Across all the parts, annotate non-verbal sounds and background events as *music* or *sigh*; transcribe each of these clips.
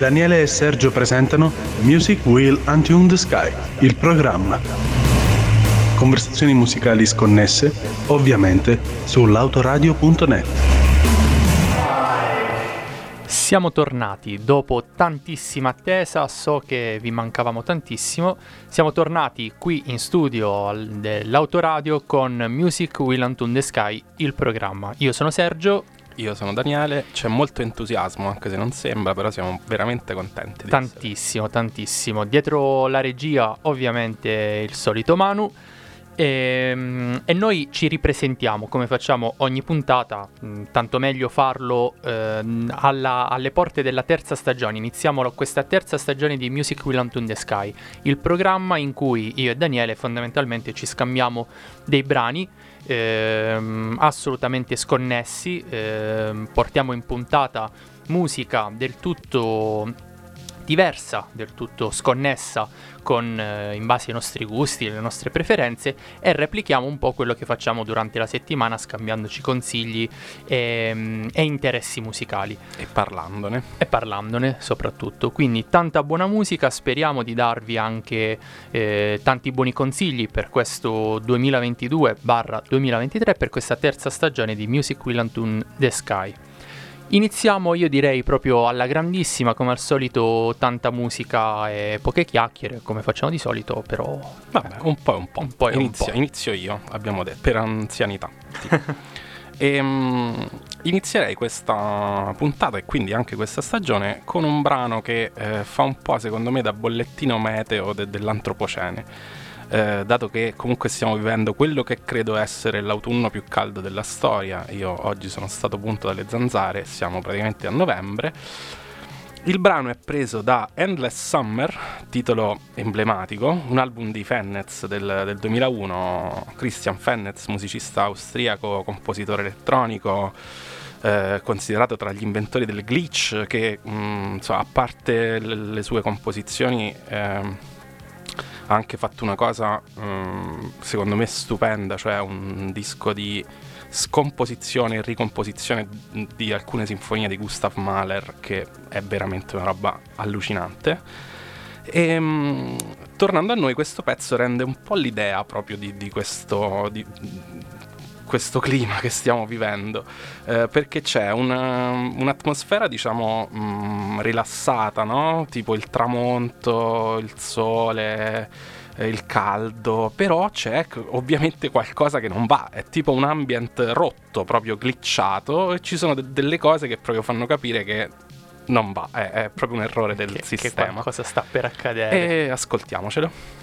Daniele e Sergio presentano Music Will Untune the Sky, il programma. Conversazioni musicali sconnesse, ovviamente, sull'autoradio.net. Siamo tornati dopo tantissima attesa, so che vi mancavamo tantissimo. Siamo tornati qui in studio dell'autoradio con Music Will Untune the Sky, il programma. Io sono Sergio io sono Daniele, c'è molto entusiasmo, anche se non sembra, però siamo veramente contenti. tantissimo, essere. tantissimo. Dietro la regia ovviamente il solito Manu. E, ehm, e, noi ci ripresentiamo come facciamo ogni puntata, mm, tanto meglio farlo eh, alla, alle porte della terza stagione. Iniziamo questa terza stagione di Music Will Untune the Sky, il programma in cui io e Daniele fondamentalmente ci scambiamo dei brani ehm, assolutamente sconnessi, ehm, portiamo in puntata musica del tutto diversa, del tutto sconnessa con, eh, in base ai nostri gusti, alle nostre preferenze e replichiamo un po' quello che facciamo durante la settimana scambiandoci consigli e, mm, e interessi musicali. E parlandone. E parlandone soprattutto. Quindi tanta buona musica, speriamo di darvi anche eh, tanti buoni consigli per questo 2022-2023, per questa terza stagione di Music Will Untune the Sky. Iniziamo io direi proprio alla grandissima, come al solito tanta musica e poche chiacchiere, come facciamo di solito, però... Vabbè, un po' e un po'. Un po' inizio, un po'. inizio io, abbiamo detto, per anzianità. *laughs* e, um, inizierei questa puntata e quindi anche questa stagione con un brano che eh, fa un po' secondo me da bollettino meteo de- dell'antropocene eh, dato che comunque stiamo vivendo quello che credo essere l'autunno più caldo della storia, io oggi sono stato punto dalle zanzare, siamo praticamente a novembre. Il brano è preso da Endless Summer, titolo emblematico, un album di Fennez del, del 2001, Christian Fennez, musicista austriaco, compositore elettronico, eh, considerato tra gli inventori del glitch, che mh, mm, insomma, a parte le, le sue composizioni... Eh, ha anche fatto una cosa um, secondo me stupenda, cioè un disco di scomposizione e ricomposizione di alcune sinfonie di Gustav Mahler che è veramente una roba allucinante. E um, tornando a noi, questo pezzo rende un po' l'idea proprio di, di questo. Di, questo clima che stiamo vivendo, eh, perché c'è una, un'atmosfera, diciamo, mh, mm, rilassata, no? Tipo il tramonto, il sole, eh, il caldo, però c'è ovviamente qualcosa che non va, è tipo un ambient rotto, proprio glitchato, e ci sono de- delle cose che proprio fanno capire che non va, è, è proprio un errore del che, sistema. Che cosa sta per accadere? E ascoltiamocelo.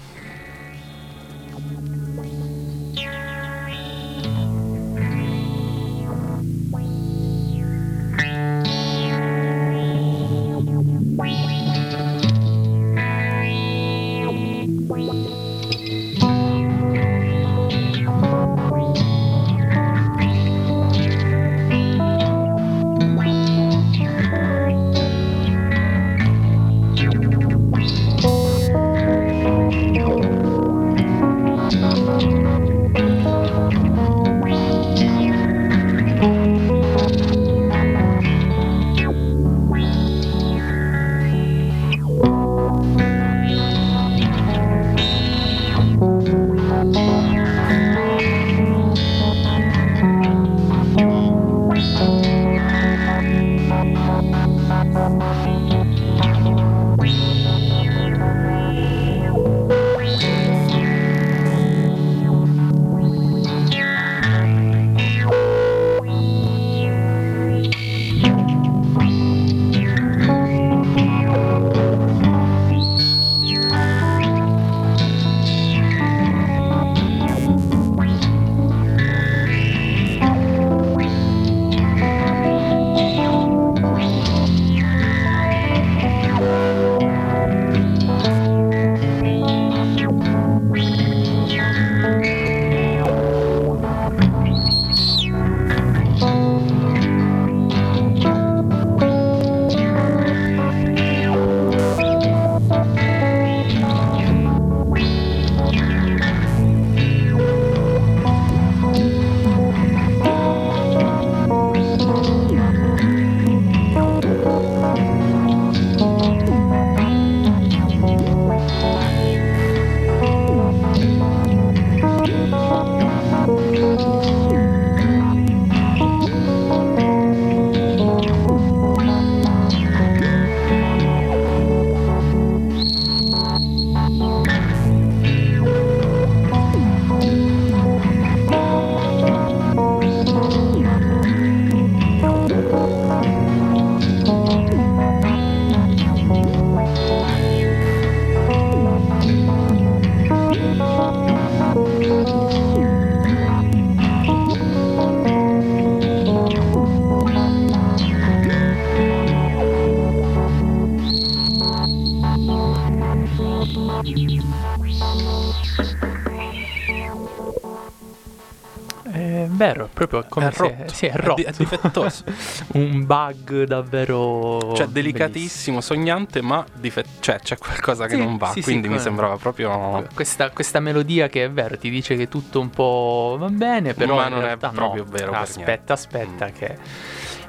Proprio come è rotto. Se, sì, è rotto. È, difettoso. *laughs* un bug davvero cioè delicatissimo, bellissimo. sognante, ma dife- cioè c'è qualcosa che sì, non va, sì, quindi mi sembrava proprio questa, questa, melodia che è vero, ti dice che tutto un po' va bene, però ma non è proprio no. vero. Aspetta, aspetta mm. che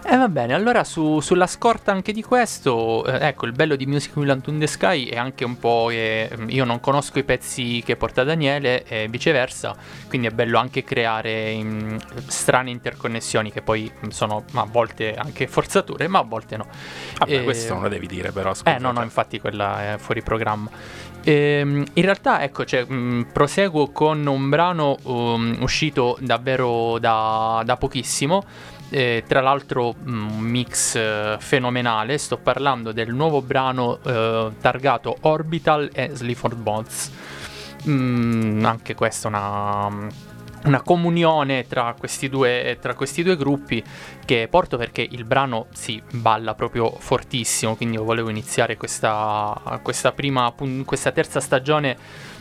e eh, va bene, allora su, sulla scorta anche di questo, eh, ecco, il bello di Music Will in the Sky è anche un po' che mm, io non conosco i pezzi che porta Daniele e viceversa, quindi è bello anche creare in, strane interconnessioni che poi mm, sono a volte anche forzature, ma a volte no. Vabbè, e, questo non lo devi dire però. Scusate. Eh no, no, infatti quella è fuori programma. Ehm, in realtà, ecco, cioè, mh, mm, proseguo con un brano um, uscito davvero da, da pochissimo eh, tra l'altro mm, un mix eh, fenomenale, sto parlando del nuovo brano eh, targato Orbital e Sleaford Bonds. Mm, anche questa è una, una comunione tra questi, due, tra questi due gruppi che porto perché il brano si balla proprio fortissimo, quindi io volevo iniziare questa, questa, prima, questa terza stagione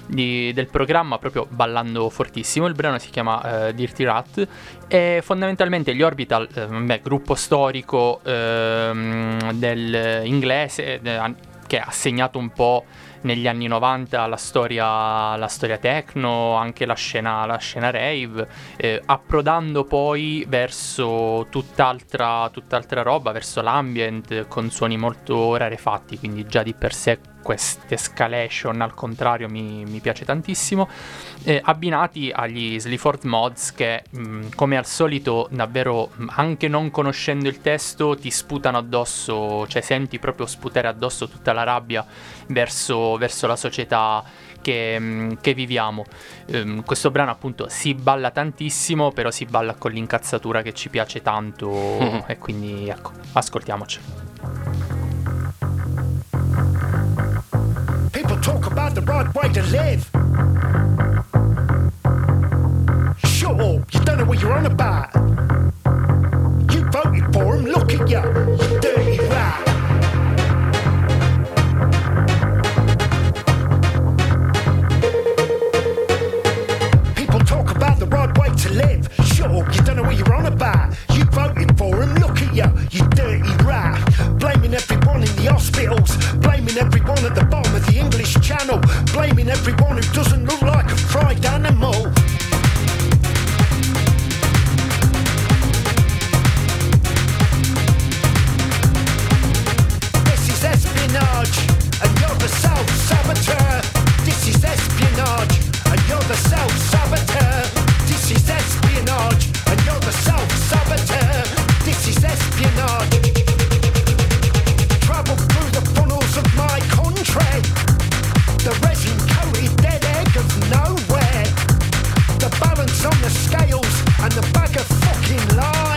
di, del programma proprio ballando fortissimo. Il brano si chiama uh, Dirty Rat e fondamentalmente gli Orbital, eh, beh, gruppo storico eh, del inglese eh, che ha segnato un po' negli anni 90 la storia, la storia techno, anche la scena, la scena rave, eh, approdando poi verso tutt'altra, tutt'altra roba, verso l'ambient con suoni molto rarefatti, quindi già di per sé questa escalation al contrario mi, mi piace tantissimo eh, abbinati agli Sleaford mods che mh, mm, come al solito davvero mm, anche non conoscendo il testo ti sputano addosso cioè senti proprio sputare addosso tutta la rabbia verso, verso la società che, mm, che viviamo um, questo brano appunto si balla tantissimo però si balla con l'incazzatura che ci piace tanto mm-hmm. *laughs* e quindi ecco ascoltiamocelo People the right way to live. Shut up, you don't know what you're on about. You voted for him, look at you, you dirty rat. People talk about the right way to live. Shut up, you don't know what you're on about. You voted for him, look at you, you dirty rat. The hospitals, blaming everyone at the bottom of the English Channel, blaming everyone who doesn't look like a fried animal. This is espionage, and you're the self-saboteur. This is espionage, and you're the self-saboteur. This is espionage, and you're the self-saboteur. This is espionage. The resin coated dead of nowhere. The balance on the scales and the bag of fucking lies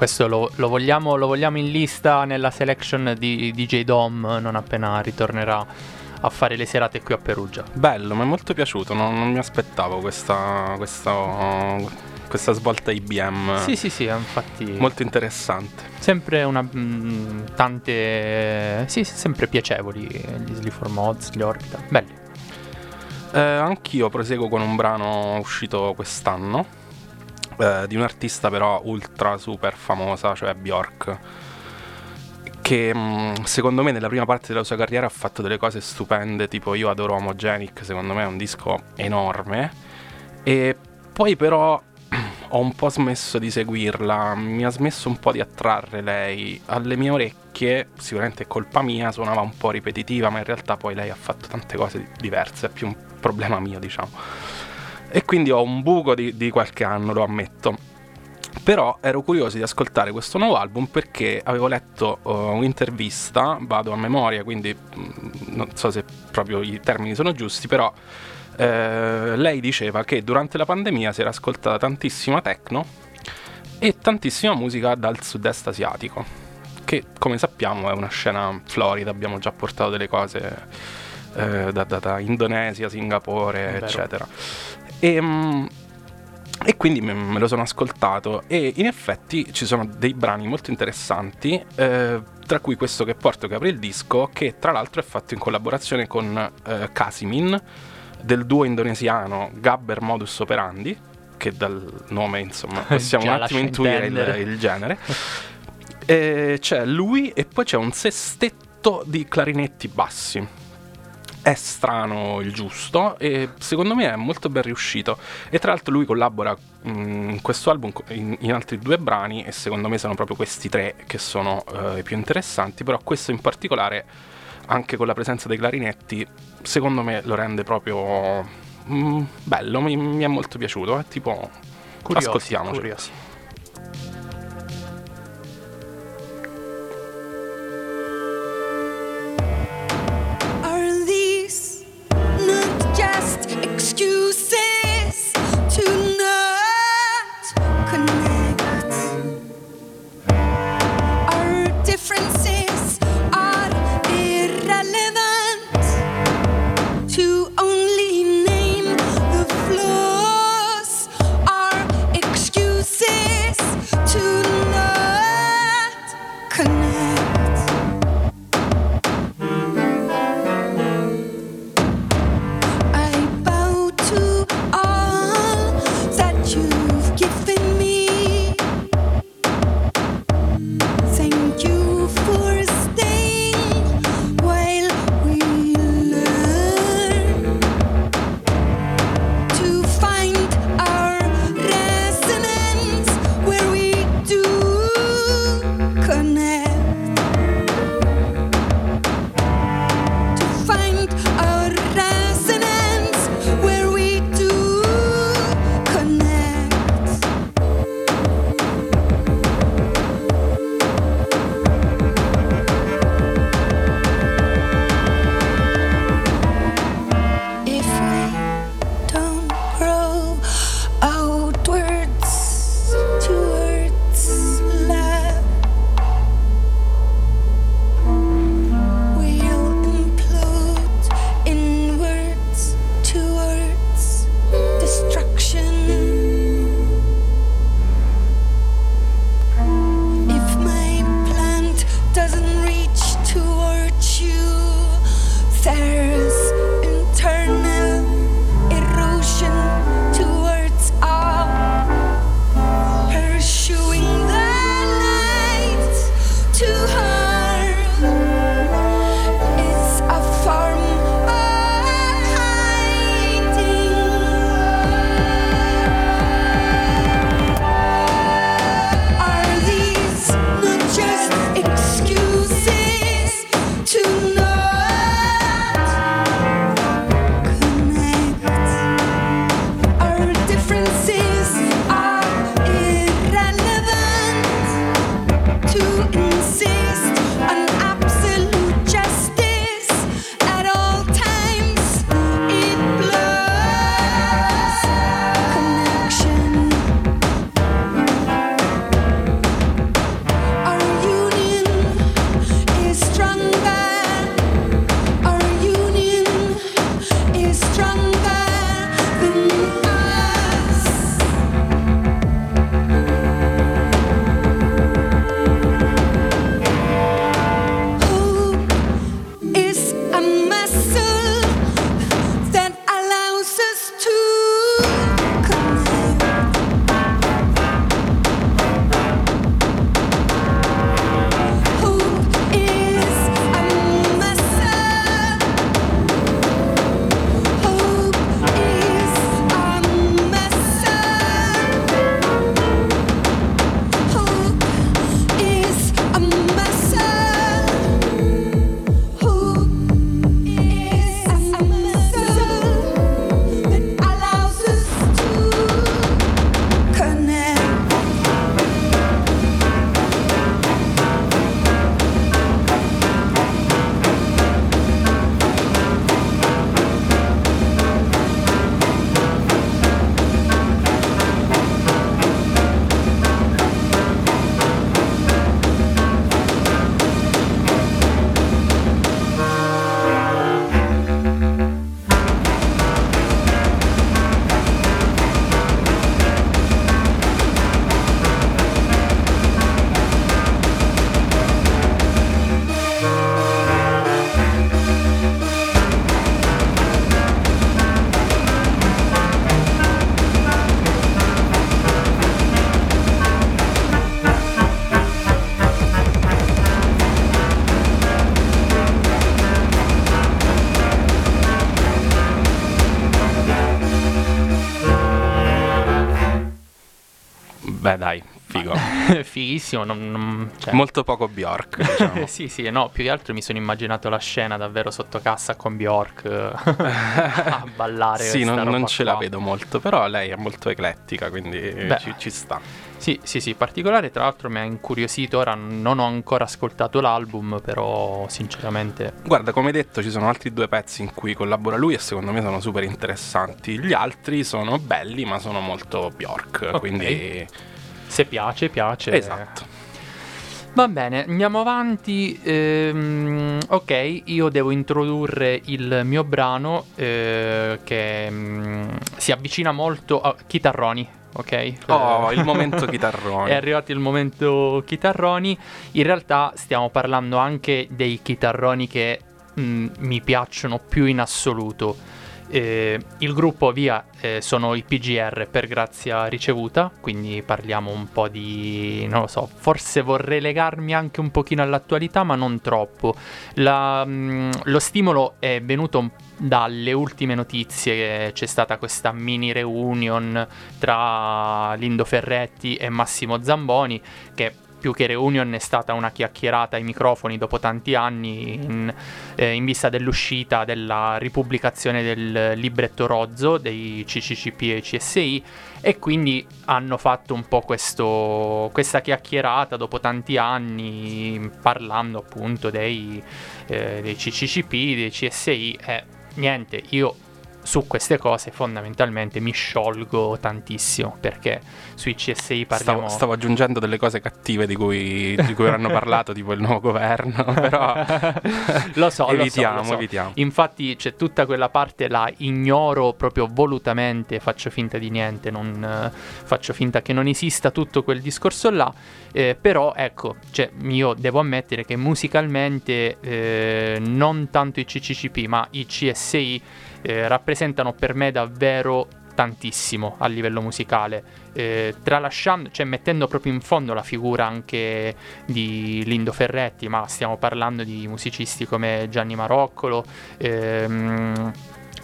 questo lo, lo, vogliamo, lo, vogliamo, in lista nella selection di DJ Dom non appena ritornerà a fare le serate qui a Perugia. Bello, mi è molto piaciuto, non, non mi aspettavo questa, questa, questa, svolta IBM. Sì, sì, sì, infatti. Molto interessante. Sempre una. Mh, mm, tante. Sì, sempre piacevoli gli Sleep for Mods, gli Orbital. Belli. Eh, anch'io proseguo con un brano uscito quest'anno eh, di un'artista però ultra super famosa, cioè Bjork che mm, secondo me nella prima parte della sua carriera ha fatto delle cose stupende, tipo io adoro Homogenic, secondo me è un disco enorme e poi però *clears throat* ho un po' smesso di seguirla, mi ha smesso un po' di attrarre lei. Alle mie orecchie, sicuramente è colpa mia, suonava un po' ripetitiva, ma in realtà poi lei ha fatto tante cose diverse, è più un problema mio, diciamo. E quindi ho un buco di, di qualche anno, lo ammetto. Però ero curioso di ascoltare questo nuovo album perché avevo letto uh, un'intervista, vado a memoria, quindi mh, mm, non so se proprio i termini sono giusti, però eh, lei diceva che durante la pandemia si era ascoltata tantissima techno e tantissima musica dal sud-est asiatico, che come sappiamo è una scena florida, abbiamo già portato delle cose eh, da, da, da, Indonesia, Singapore, eccetera. E, mm, e quindi me, lo sono ascoltato e in effetti ci sono dei brani molto interessanti, eh, tra cui questo che porto che apre il disco, che tra l'altro è fatto in collaborazione con eh, Kasimin, del duo indonesiano Gabber Modus Operandi, che dal nome insomma *laughs* possiamo un attimo intuire il, il, genere. *laughs* E c'è lui e poi c'è un sestetto di clarinetti bassi. È strano il giusto e secondo me è molto ben riuscito. E tra l'altro lui collabora mm, in questo album in, in, altri due brani e secondo me sono proprio questi tre che sono uh, i più interessanti, però questo in particolare anche con la presenza dei clarinetti, secondo me lo rende proprio mm, bello, mi, mi, è molto piaciuto, è tipo curiosi, ascoltiamoci. Curiosi. you Fighissimo, non, non, cioè... molto poco Bjork. Diciamo. *laughs* sì, sì, no, più che altro mi sono immaginato la scena davvero sotto cassa con Bjork *laughs* a ballare. sì, non, non ce qua. la vedo molto, però lei è molto eclettica, quindi ci, ci, sta. Sì, sì, sì, particolare tra l'altro mi ha incuriosito, ora non ho ancora ascoltato l'album, però sinceramente... Guarda, come detto ci sono altri due pezzi in cui collabora lui e secondo me sono super interessanti, gli altri sono belli ma sono molto Bjork, okay. quindi se piace, piace. Esatto. Va bene, andiamo avanti. Ehm, ok, io devo introdurre il mio brano eh, che mm, si avvicina molto a Chitarroni. Ok? Oh, il momento chitarroni. *laughs* È arrivato il momento chitarroni. In realtà stiamo parlando anche dei chitarroni che mh, mm, mi piacciono più in assoluto. Eh, il gruppo via eh, sono i PGR per grazia ricevuta, quindi parliamo un po' di, non lo so, forse vorrei legarmi anche un pochino all'attualità, ma non troppo. La, mh, mm, lo stimolo è venuto dalle ultime notizie, c'è stata questa mini reunion tra Lindo Ferretti e Massimo Zamboni che più che reunion è stata una chiacchierata ai microfoni dopo tanti anni in, eh, in vista dell'uscita della ripubblicazione del libretto rozzo dei CCCP e CSI e quindi hanno fatto un po' questo, questa chiacchierata dopo tanti anni parlando appunto dei, eh, dei CCCP, dei CSI e niente, io su queste cose fondamentalmente mi sciolgo tantissimo perché sui CSI parliamo... Stavo, stavo aggiungendo delle cose cattive di cui, di cui hanno parlato, tipo il nuovo governo, *laughs* però lo so, evitiamo, lo so, lo so. evitiamo. Infatti c'è tutta quella parte la ignoro proprio volutamente, faccio finta di niente, non, faccio finta che non esista tutto quel discorso là, eh, però ecco, cioè, io devo ammettere che musicalmente eh, non tanto i CCCP ma i CSI eh, rappresentano per me davvero tantissimo a livello musicale, eh, tralasciando, cioè mettendo proprio in fondo la figura anche di Lindo Ferretti, ma stiamo parlando di musicisti come Gianni Maroccolo, ehm,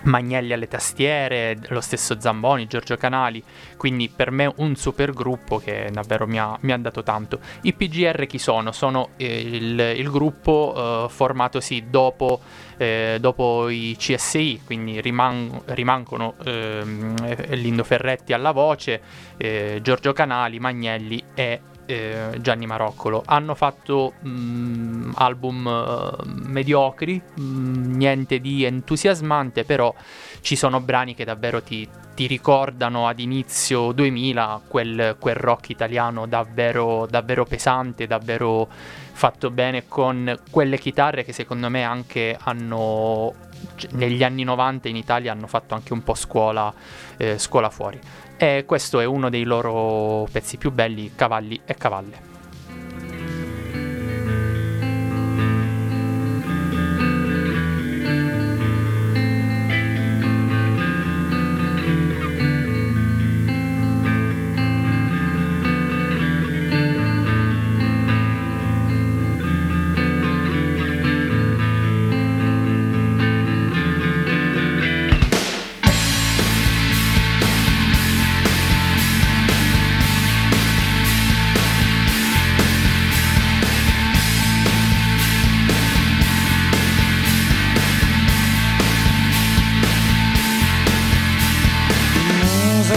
Magnelli alle tastiere, lo stesso Zamboni, Giorgio Canali, quindi per me un super gruppo che davvero mi ha, mi ha dato tanto. I PGR chi sono? Sono il, il, gruppo eh, formatosi dopo, eh, dopo, i CSI, quindi riman- rimangono ehm, Lindo Ferretti alla voce, eh, Giorgio Canali, Magnelli e eh, Gianni Maroccolo. Hanno fatto mh, mm, album uh, mediocri, mh, mm, niente di entusiasmante, però ci sono brani che davvero ti, ti ricordano ad inizio 2000 quel, quel rock italiano davvero, davvero pesante, davvero fatto bene con quelle chitarre che secondo me anche hanno negli anni 90 in Italia hanno fatto anche un po' scuola, eh, scuola fuori e questo è uno dei loro pezzi più belli, Cavalli e Cavalle.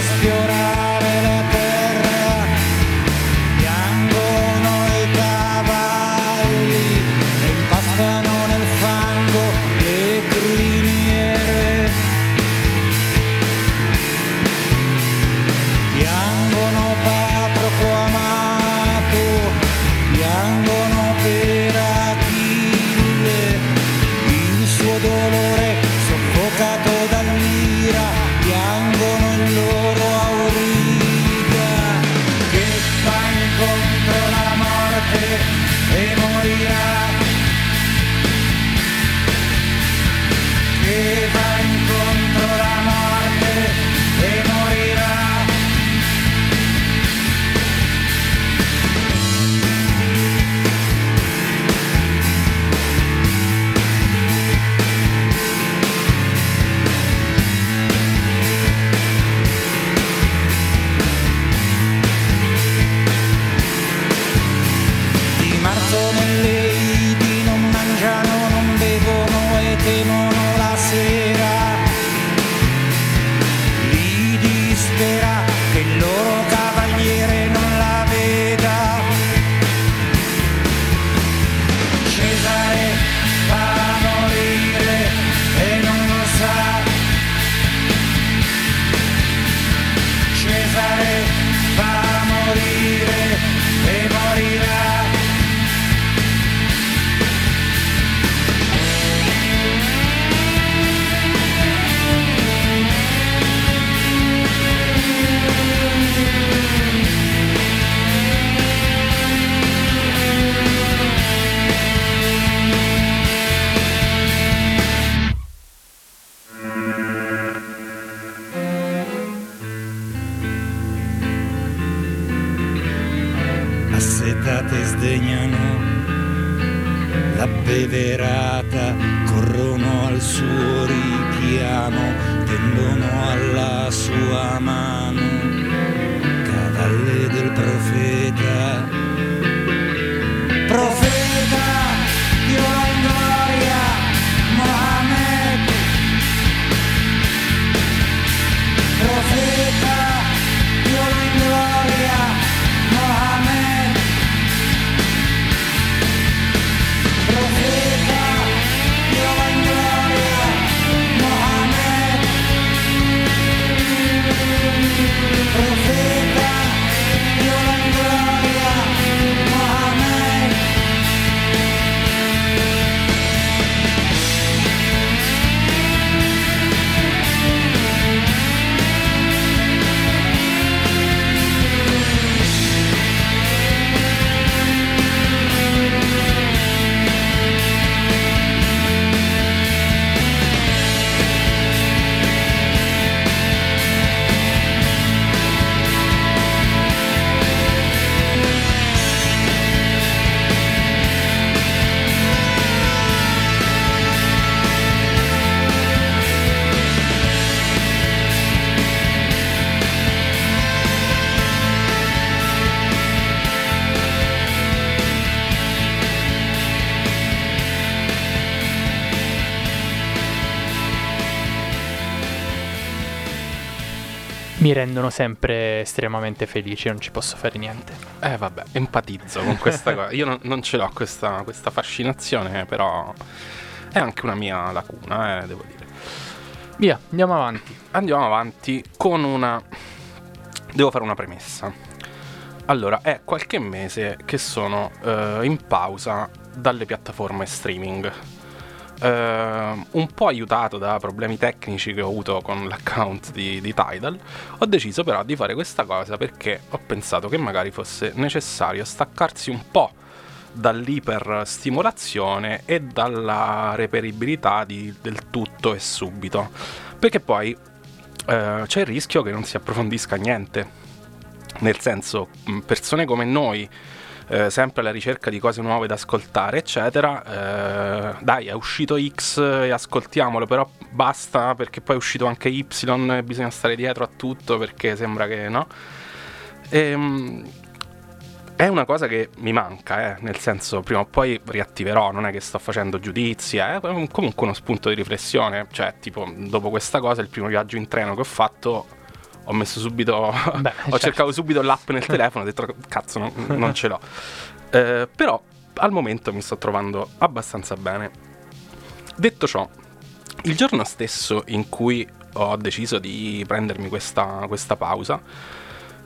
a. Mi rendono sempre estremamente felice, non ci posso fare niente. Eh vabbè, empatizzo con questa *laughs* cosa. Io non, non ce l'ho questa, questa fascinazione, però è anche una mia lacuna, eh, devo dire. Via, andiamo avanti. Andiamo avanti con una... Devo fare una premessa. Allora, è qualche mese che sono eh, in pausa dalle piattaforme streaming. Eh, un po' aiutato da problemi tecnici che ho avuto con l'account di, di Tidal, ho deciso però di fare questa cosa perché ho pensato che magari fosse necessario staccarsi un po' dall'iperstimolazione e dalla reperibilità di, del tutto e subito. Perché poi eh, c'è il rischio che non si approfondisca niente. Nel senso, persone come noi, eh, sempre alla ricerca di cose nuove da ascoltare, eccetera, eh, dai, è uscito X e ascoltiamolo, però basta perché poi è uscito anche Y e bisogna stare dietro a tutto perché sembra che no. Ehm, è una cosa che mi manca, eh, nel senso prima o poi riattiverò, non è che sto facendo giudizi, eh, è comunque uno spunto di riflessione, cioè tipo dopo questa cosa, il primo viaggio in treno che ho fatto, ho messo subito, *laughs* Beh, ho certo. cercato subito l'app nel *laughs* telefono, ho detto cazzo non, non ce l'ho, Eh, però al momento mi sto trovando abbastanza bene. Detto ciò, il giorno stesso in cui ho deciso di prendermi questa, questa pausa,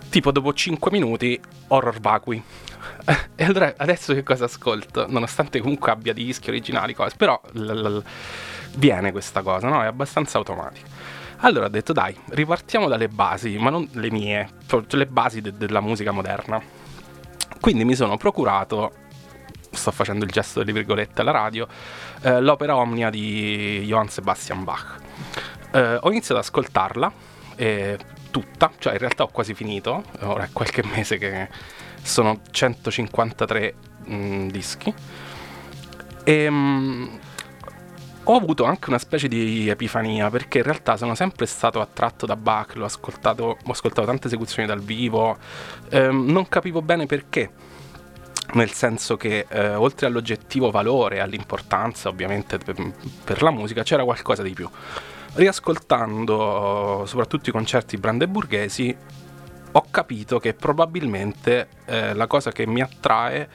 tipo dopo 5 minuti, horror vacui. *laughs* e allora adesso che cosa ascolto? Nonostante comunque abbia dischi originali, cose, però l- l- viene questa cosa, no? È abbastanza automatica. Allora ho detto dai, ripartiamo dalle basi, ma non le mie, proprio le basi de- della musica moderna. Quindi mi sono procurato, sto facendo il gesto delle virgolette alla radio, eh, l'opera Omnia di Johann Sebastian Bach. Eh, ho iniziato ad ascoltarla, eh, tutta, cioè in realtà ho quasi finito, ora è qualche *laughs* mese che sono 153 mh, dischi. E mh, ho avuto anche una specie di epifania perché in realtà sono sempre stato attratto da Bach, l'ho ascoltato, ho ascoltato tante esecuzioni dal vivo, ehm, non capivo bene perché. Nel senso che eh, oltre all'oggettivo valore all'importanza ovviamente per, per la musica c'era qualcosa di più. Riascoltando soprattutto i concerti brandeburghesi ho capito che probabilmente eh, la cosa che mi attrae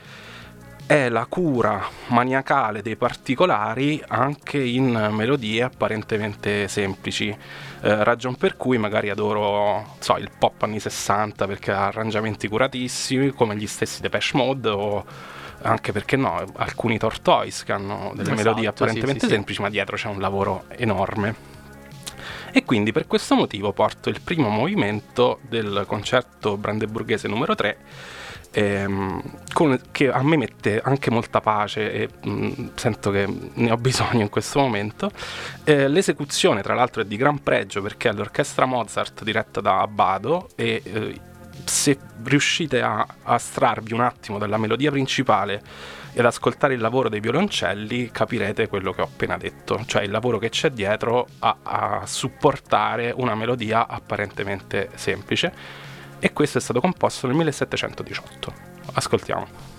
è la cura maniacale dei particolari anche in melodie apparentemente semplici. Eh, ragion per cui magari adoro so, il pop anni 60 perché ha arrangiamenti curatissimi, come gli stessi Depeche Mode o anche perché no, alcuni Tortoise che hanno delle Esatto, melodie sì, apparentemente sì, sì. semplici, ma dietro c'è un lavoro enorme. E quindi per questo motivo porto il primo movimento del concerto brandeburghese numero 3 ehm, con- che a me mette anche molta pace e mh, sento che ne ho bisogno in questo momento. Eh, l'esecuzione, tra l'altro, è di gran pregio perché è l'orchestra Mozart diretta da Abbado e eh, se riuscite a a astrarvi un attimo dalla melodia principale ed ascoltare il lavoro dei violoncelli capirete quello che ho appena detto, cioè il lavoro che c'è dietro a, a supportare una melodia apparentemente semplice e questo è stato composto nel 1718. Ascoltiamo.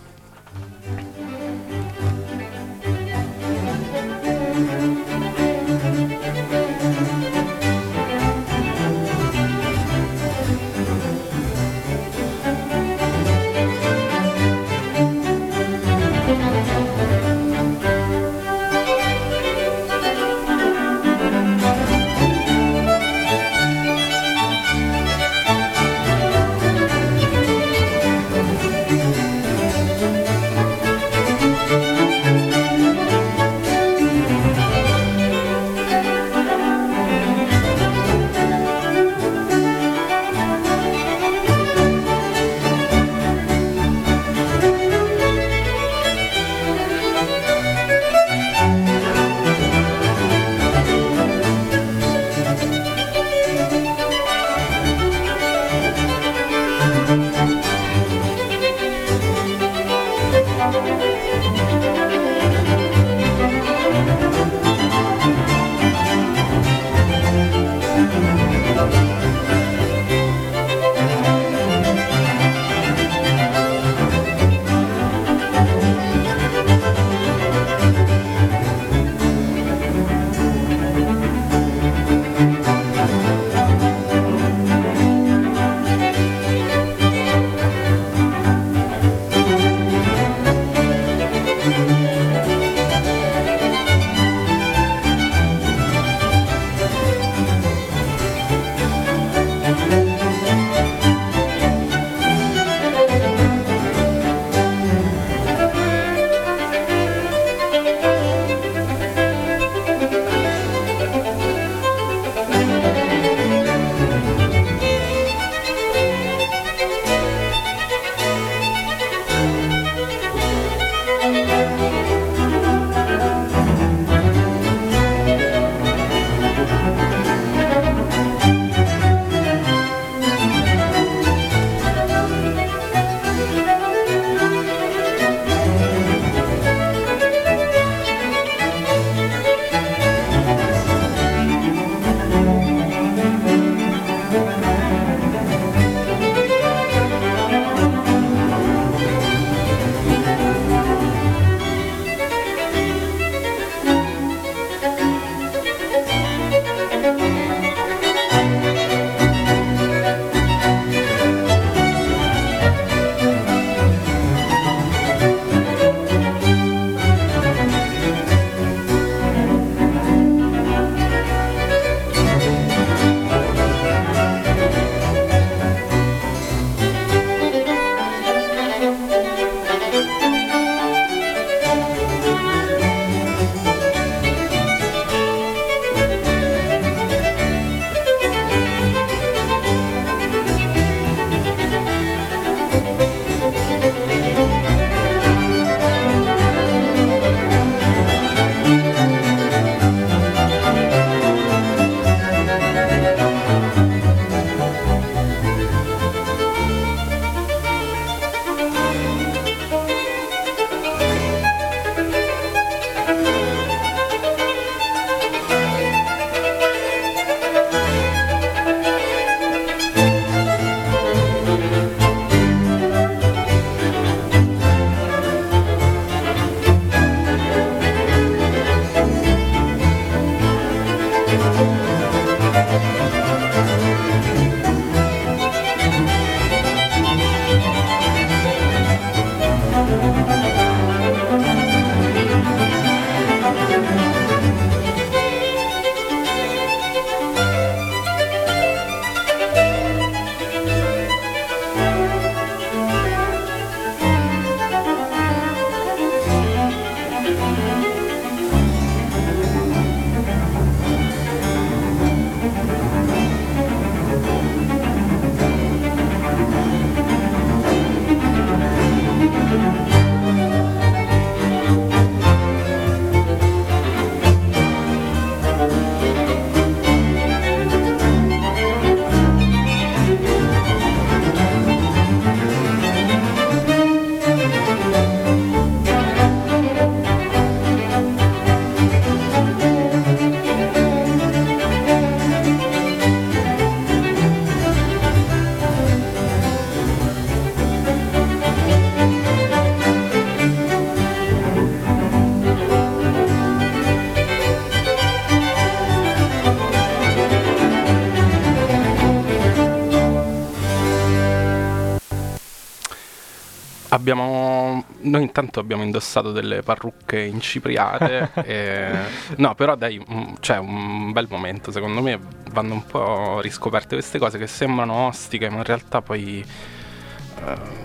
Noi intanto abbiamo indossato delle parrucche incipriate. *laughs* e, no, però dai, c'è un bel momento, secondo me vanno un po' riscoperte queste cose che sembrano ostiche, ma in realtà poi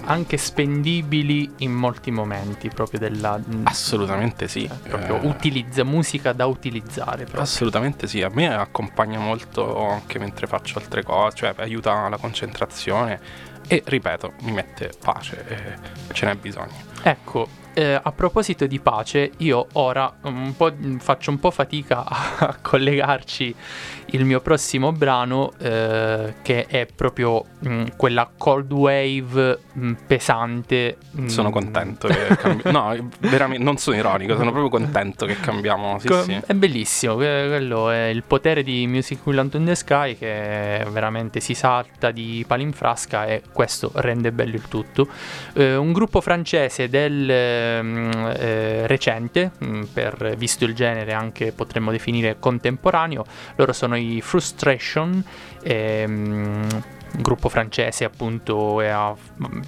anche spendibili in molti momenti proprio della assolutamente sì eh, proprio eh, utilizza musica da utilizzare proprio. assolutamente sì a me accompagna molto anche mentre faccio altre cose cioè aiuta la concentrazione e ripeto mi mette pace e ce n'è bisogno ecco eh, a proposito di pace, io ora un faccio un po' fatica a collegarci il mio prossimo brano eh, che è proprio mh, mm, quella cold wave mh, mm, pesante. Mm. Sono contento che cambi- No, veramente non sono ironico, sono proprio contento che cambiamo. Sì, Co- sì. È bellissimo, quello è il potere di Music Will in the Sky che veramente si salta di palo in frasca e questo rende bello il tutto. Eh, un gruppo francese del eh, recente, per, visto il genere anche potremmo definire contemporaneo, loro sono i Frustration, ehm, gruppo francese appunto ha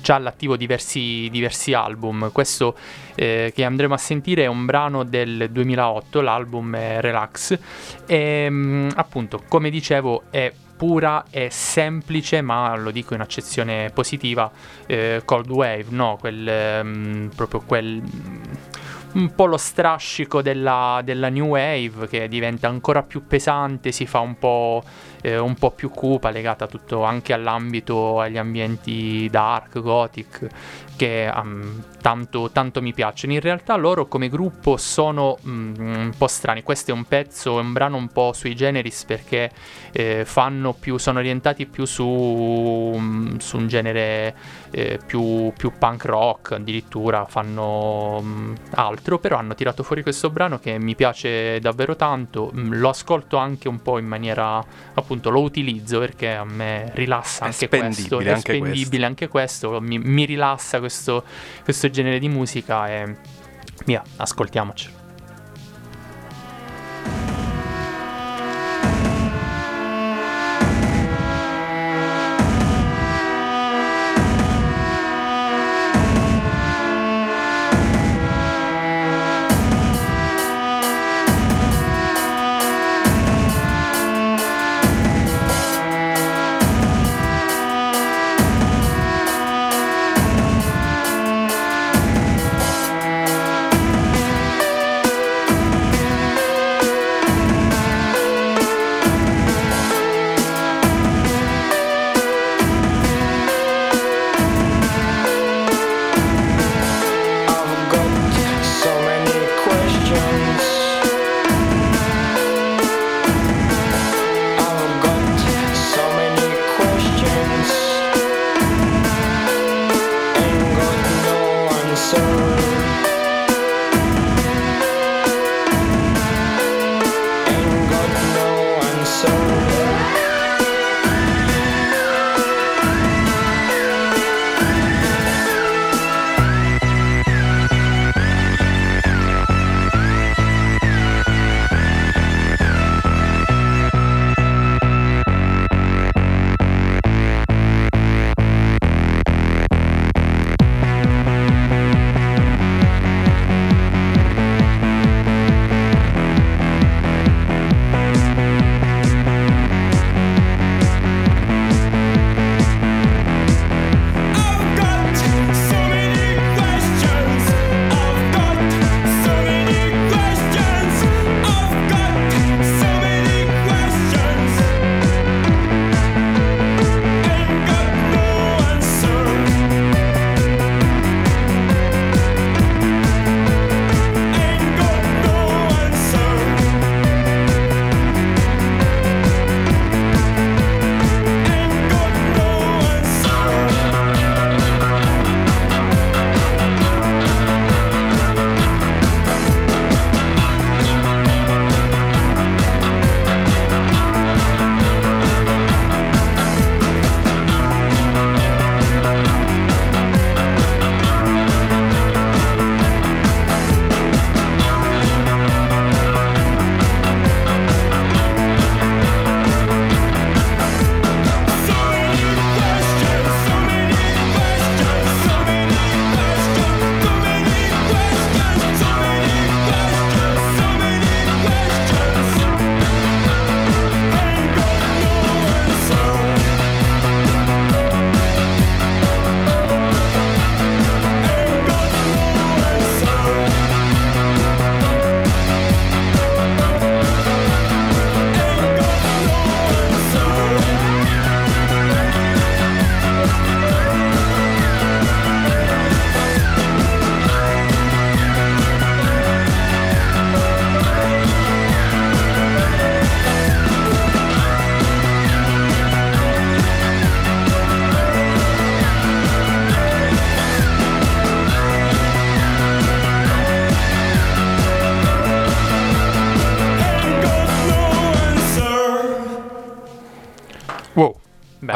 già all'attivo diversi, diversi album. Questo eh, che andremo a sentire è un brano del 2008, l'album è Relax e ehm, appunto come dicevo è pura e semplice, ma lo dico in accezione positiva, eh, Cold Wave, no? Quel, um, proprio quel un po' lo strascico della, della, new wave che diventa ancora più pesante, si fa un po', eh, un po più cupa, legata tutto anche all'ambito, agli ambienti dark, gothic, che um, tanto, tanto, mi piacciono. In realtà loro come gruppo sono um, un po' strani. Questo è un pezzo, è un brano un po' sui generis perché eh, fanno più, sono orientati più su, um, su un genere eh, più, più, punk rock, addirittura fanno mm, altro, però hanno tirato fuori questo brano che mi piace davvero tanto. Lo ascolto anche un po' in maniera appunto lo utilizzo perché a me rilassa anche questo, è spendibile anche questo, mi, mi rilassa questo, questo genere di musica e via, ascoltiamoci.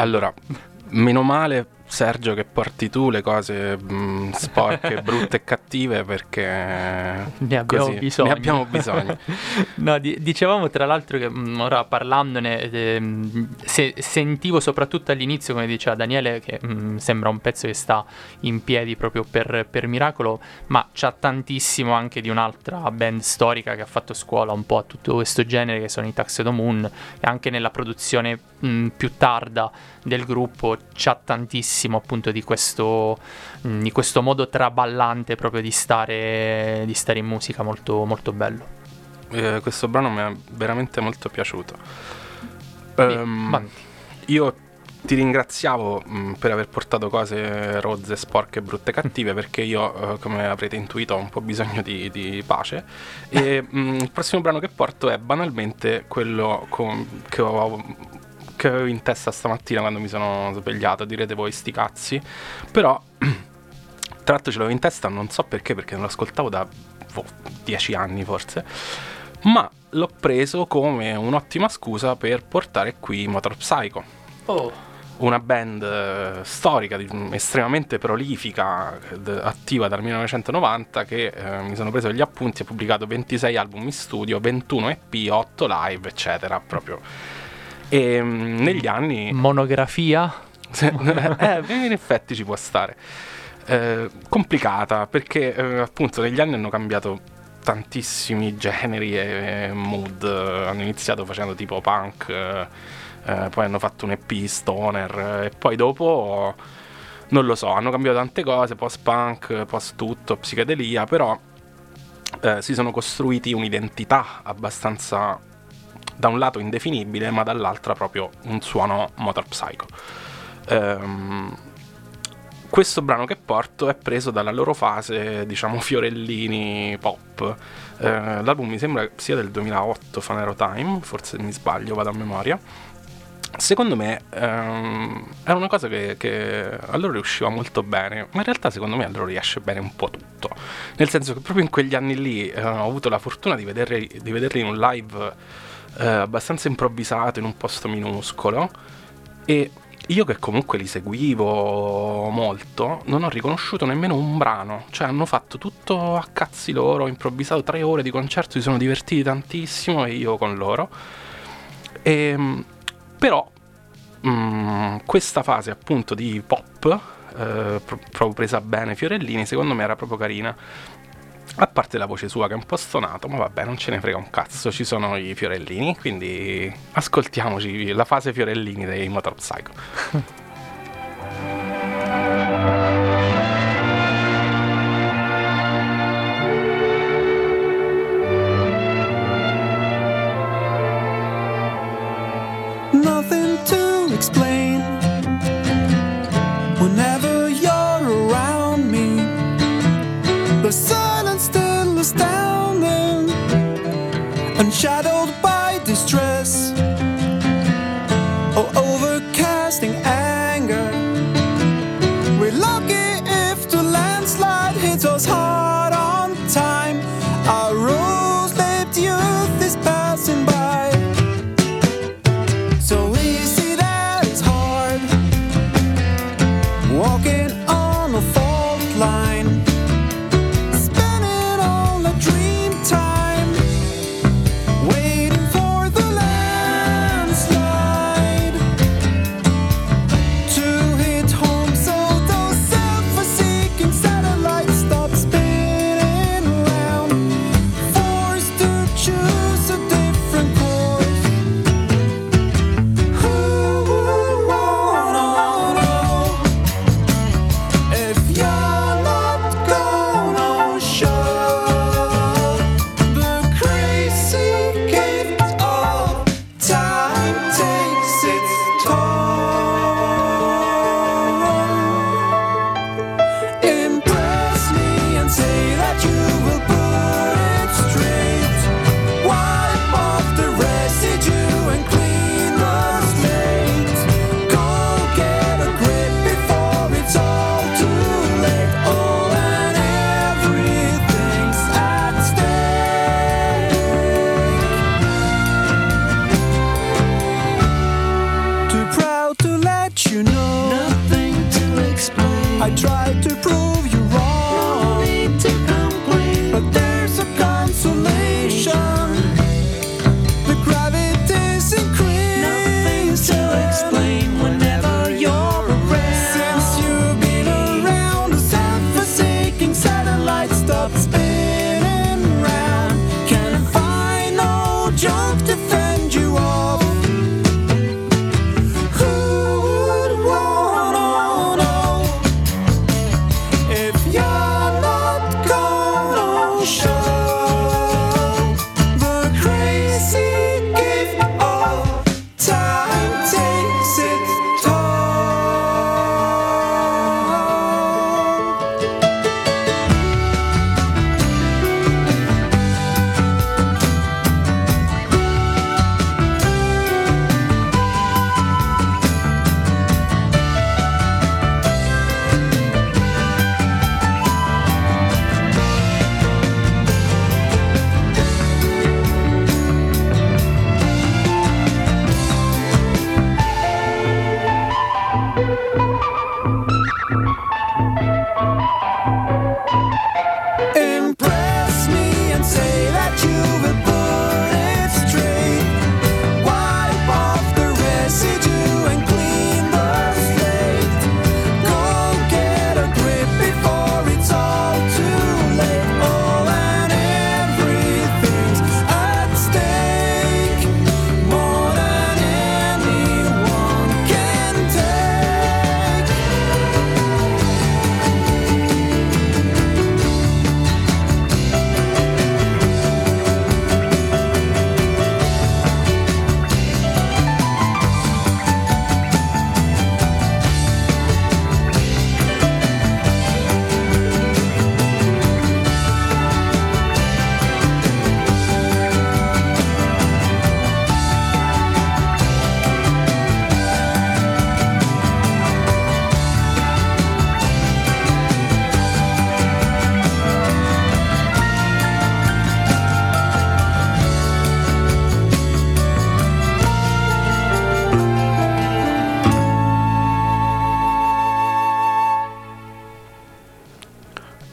Allora, meno male Sergio che porti tu le cose mh, sporche, brutte e cattive perché *laughs* ne abbiamo così, bisogno. Ne abbiamo bisogno. *laughs* no, di- dicevamo tra l'altro che mh, ora parlandone ehm, se- sentivo soprattutto all'inizio, come diceva Daniele, che mh, sembra un pezzo che sta in piedi proprio per, per miracolo, ma c'ha tantissimo anche di un'altra band storica che ha fatto scuola un po' a tutto questo genere, che sono i Taxedo Moon, e anche nella produzione mh, più tarda del gruppo c'ha tantissimo appunto di questo, mh, di questo modo traballante proprio di stare, di stare in musica molto, molto bello. Eh, questo brano mi è veramente molto piaciuto. Avanti. io ti ringraziavo mh, per aver portato cose rozze, sporche, brutte cattive perché io, eh, come avrete intuito, ho un po' bisogno di, di pace. E mh, il prossimo brano che porto è banalmente quello con- che, ho, che avevo in testa stamattina quando mi sono svegliato. Direte voi sti cazzi. Però, *clears throat* tra l'altro ce l'avevo in testa, non so perché, perché non lo ascoltavo da boh, dieci anni forse. Ma l'ho preso come un'ottima scusa per portare qui Motor Psycho Oh, una band eh, storica, estremamente prolifica, attiva dal 1990, che eh, mi sono preso gli appunti, ha pubblicato 26 album in studio, 21 EP, 8 live, eccetera, proprio. E mm, negli anni... monografia. *laughs* eh, in effetti ci può stare. Eh, complicata, perché eh, appunto negli anni hanno cambiato tantissimi generi e mood. Hanno iniziato facendo tipo punk, eh, eh, poi hanno fatto un EP stoner eh, e poi dopo non lo so, hanno cambiato tante cose, post punk, post tutto, psichedelia, però si sono costruiti un'identità abbastanza da un lato indefinibile, ma dall'altra proprio un suono motor psycho. Ehm, questo brano che porto è preso dalla loro fase, diciamo, fiorellini pop. Eh, l'album mi sembra sia del 2008, Fanero Time, forse mi sbaglio, vado a memoria. Secondo me ehm, è una cosa che, che a loro riusciva molto bene, ma in realtà secondo me a loro riesce bene un po' tutto. Nel senso che proprio in quegli anni lì eh, ho avuto la fortuna di vederli, di vederli in un live eh, abbastanza improvvisato in un posto minuscolo e io che comunque li seguivo molto, non ho riconosciuto nemmeno un brano, cioè hanno fatto tutto a cazzi loro, ho improvvisato tre ore di concerto, si sono divertiti tantissimo e io con loro. E, però mm, questa fase appunto di pop, eh, pro- proprio presa bene Fiorellini, secondo me era proprio carina. A parte la voce sua che è un po' stonato, ma vabbè, non ce ne frega un cazzo, ci sono i fiorellini, quindi ascoltiamoci la fase fiorellini dei Motor Psycho. *laughs* nothing to explain. shadow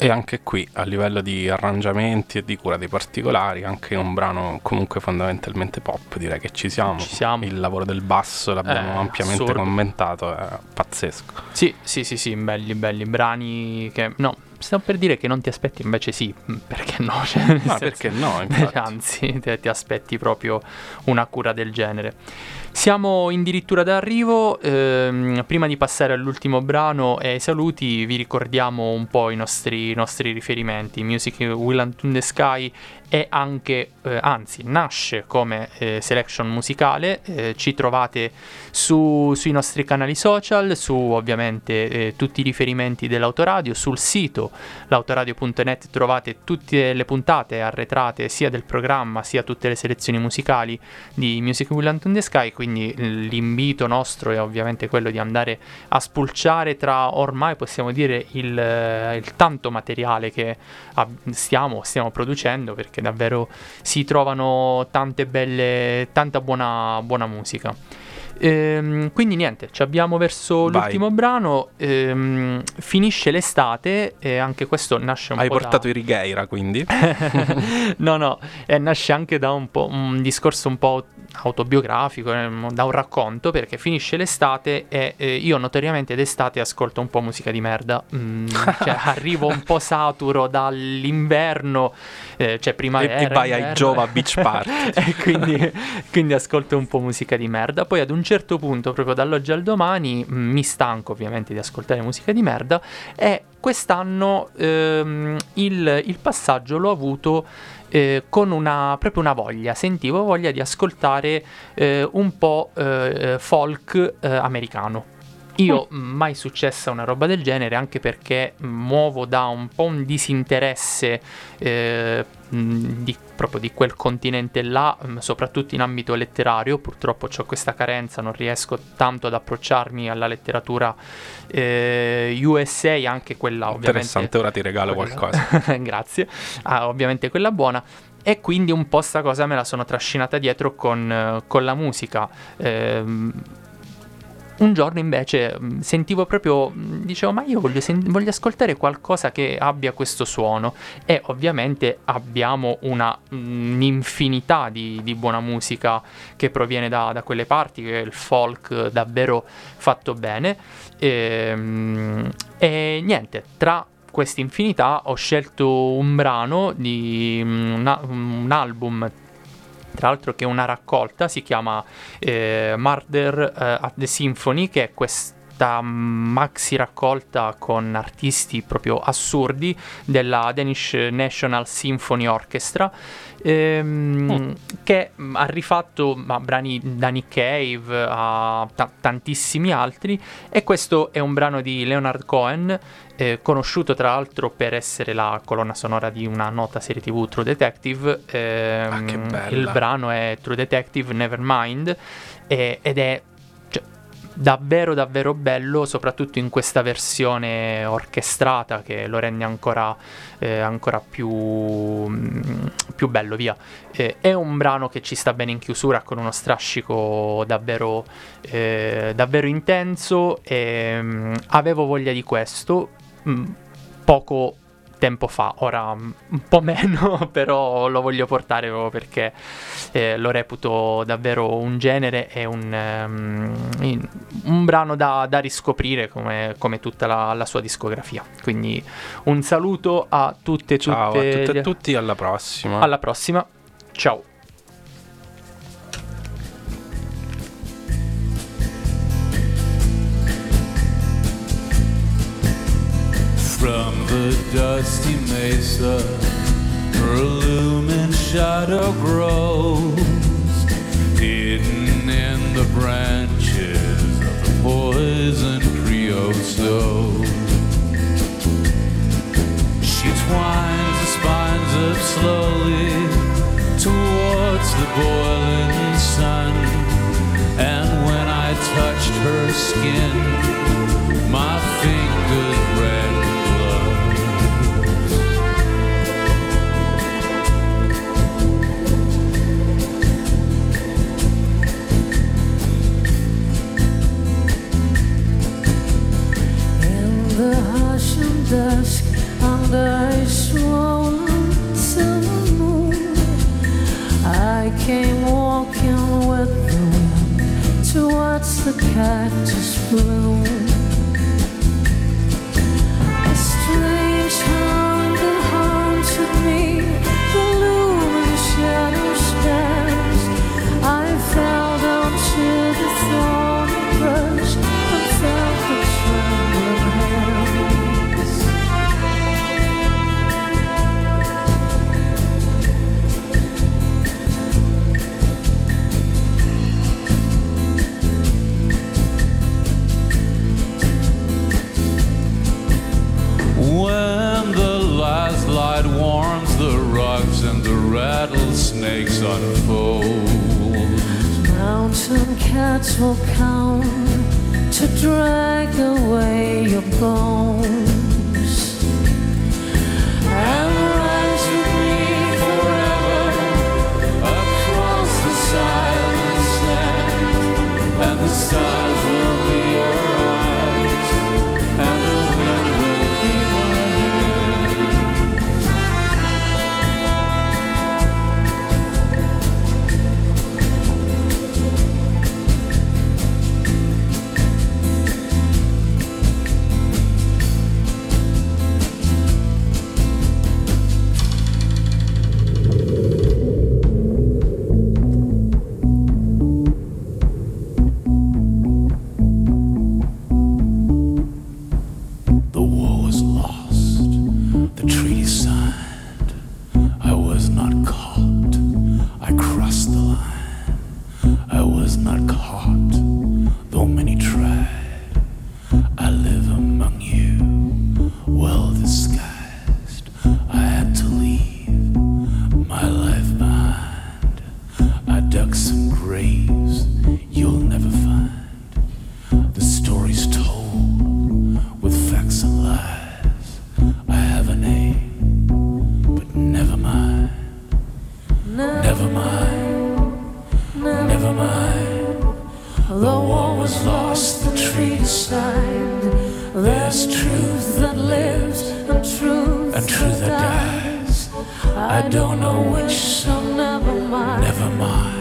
E anche qui, a livello di arrangiamenti e di cura dei particolari, anche un brano comunque fondamentalmente pop, direi che ci siamo. Ci siamo. Il lavoro del basso l'abbiamo Eh, ampiamente assurdo. commentato, è pazzesco. Sì, sì, sì, sì, belli, belli brani che... No, stavo per dire che non ti aspetti, invece sì, mm, perché no? *laughs* Cioè, Ma senso- perché no, infatti. *laughs* Anzi, te- ti aspetti proprio una cura del genere. Siamo in dirittura d'arrivo, ehm, prima di passare all'ultimo brano e ai saluti vi ricordiamo un po' i nostri, i nostri riferimenti. Music Will Unto the Sky è anche, eh, anzi nasce come eh, selection musicale, eh, ci trovate su- sui nostri canali social, su ovviamente eh, tutti i riferimenti dell'autoradio, sul sito l'autoradio.net trovate tutte le puntate arretrate sia del programma sia tutte le selezioni musicali di Music Will Unto the Sky, quindi eh, l'invito nostro è ovviamente quello di andare a spulciare tra ormai possiamo dire il, eh, il tanto materiale che stiamo, stiamo producendo perché davvero si trovano tante belle, tanta buona, buona musica. Ehm, quindi niente, ci abbiamo verso Vai. l'ultimo brano, ehm, finisce l'estate e anche questo nasce un Hai po' da- portato i Righeira, quindi? *laughs* no, no, eh, nasce anche da un, po', un discorso un po' autobiografico, eh, da un racconto, perché finisce l'estate e eh, io notoriamente d'estate ascolto un po' musica di merda, Mm, *laughs* cioè arrivo un po' saturo dall'inverno, eh, cioè E, primavera. e vai ai. Giova Beach *laughs* Party. e quindi, quindi ascolto un po' musica di merda. Poi ad un certo punto, proprio dall'oggi al domani, mh, mi stanco ovviamente di ascoltare musica di merda. E quest'anno ehm, il, il passaggio l'ho avuto. Eh, con una, proprio una voglia, sentivo voglia di ascoltare eh, un po' eh, folk eh, americano. Io mai successa una roba del genere, anche perché muovo da un po' un disinteresse eh, di, proprio di quel continente là, soprattutto in ambito letterario. Purtroppo ho questa carenza, non riesco tanto ad approcciarmi alla letteratura eh, USA, anche quella ovviamente. Interessante, ora ti regalo quella- qualcosa. *laughs* Grazie. Ah, ovviamente quella buona. E quindi un po' sta cosa me la sono trascinata dietro con, eh, con la musica. Ehm, un giorno invece mh, sentivo proprio, mh, dicevo, ma io voglio, sen- voglio ascoltare qualcosa che abbia questo suono. E ovviamente abbiamo una, un'infinità di, di buona musica che proviene da, da quelle parti, che è il folk davvero fatto bene. Ehm, E, niente, tra questa infinità ho scelto un brano di mm, una- un album tra l'altro che è una raccolta, si chiama eh, Murder eh, at the Symphony, che è questa maxi raccolta con artisti proprio assurdi della Danish National Symphony Orchestra, ehm, che mh, ha rifatto ma, brani da Nick Cave a ta- tantissimi altri, e questo è un brano di Leonard Cohen, eh, conosciuto tra l'altro per essere la colonna sonora di una nota serie tv True Detective. ehm, Ah, che bella. Il brano è True Detective Nevermind e- ed è davvero davvero bello, soprattutto in questa versione orchestrata che lo rende ancora, eh, ancora più, mm, più bello, via. Eh, è un brano che ci sta bene in chiusura con uno strascico davvero, eh, davvero intenso e mm, avevo voglia di questo mm, poco tempo fa, ora un po' *laughs* meno, però lo voglio portare proprio perché eh, lo reputo davvero un genere e un, in- un brano da, da riscoprire come, come tutta la, la sua discografia. Quindi un saluto a tutte e Ciao a tutte tutte e tutti, alla prossima. alla prossima, ciao. The dusty mesa, her looming shadow grows, hidden in the branches of the poison creosote. She twines the spines up slowly towards the boiling sun, and when I touched her skin, my fingers red the hush and dusk under a swollen silver moon. I came walking with the wind towards the cactus bloom. A strange hum. will come to drag away your bones. There's truth that lives and truth, and truth that dies. I don't know which, so never mind. Never mind.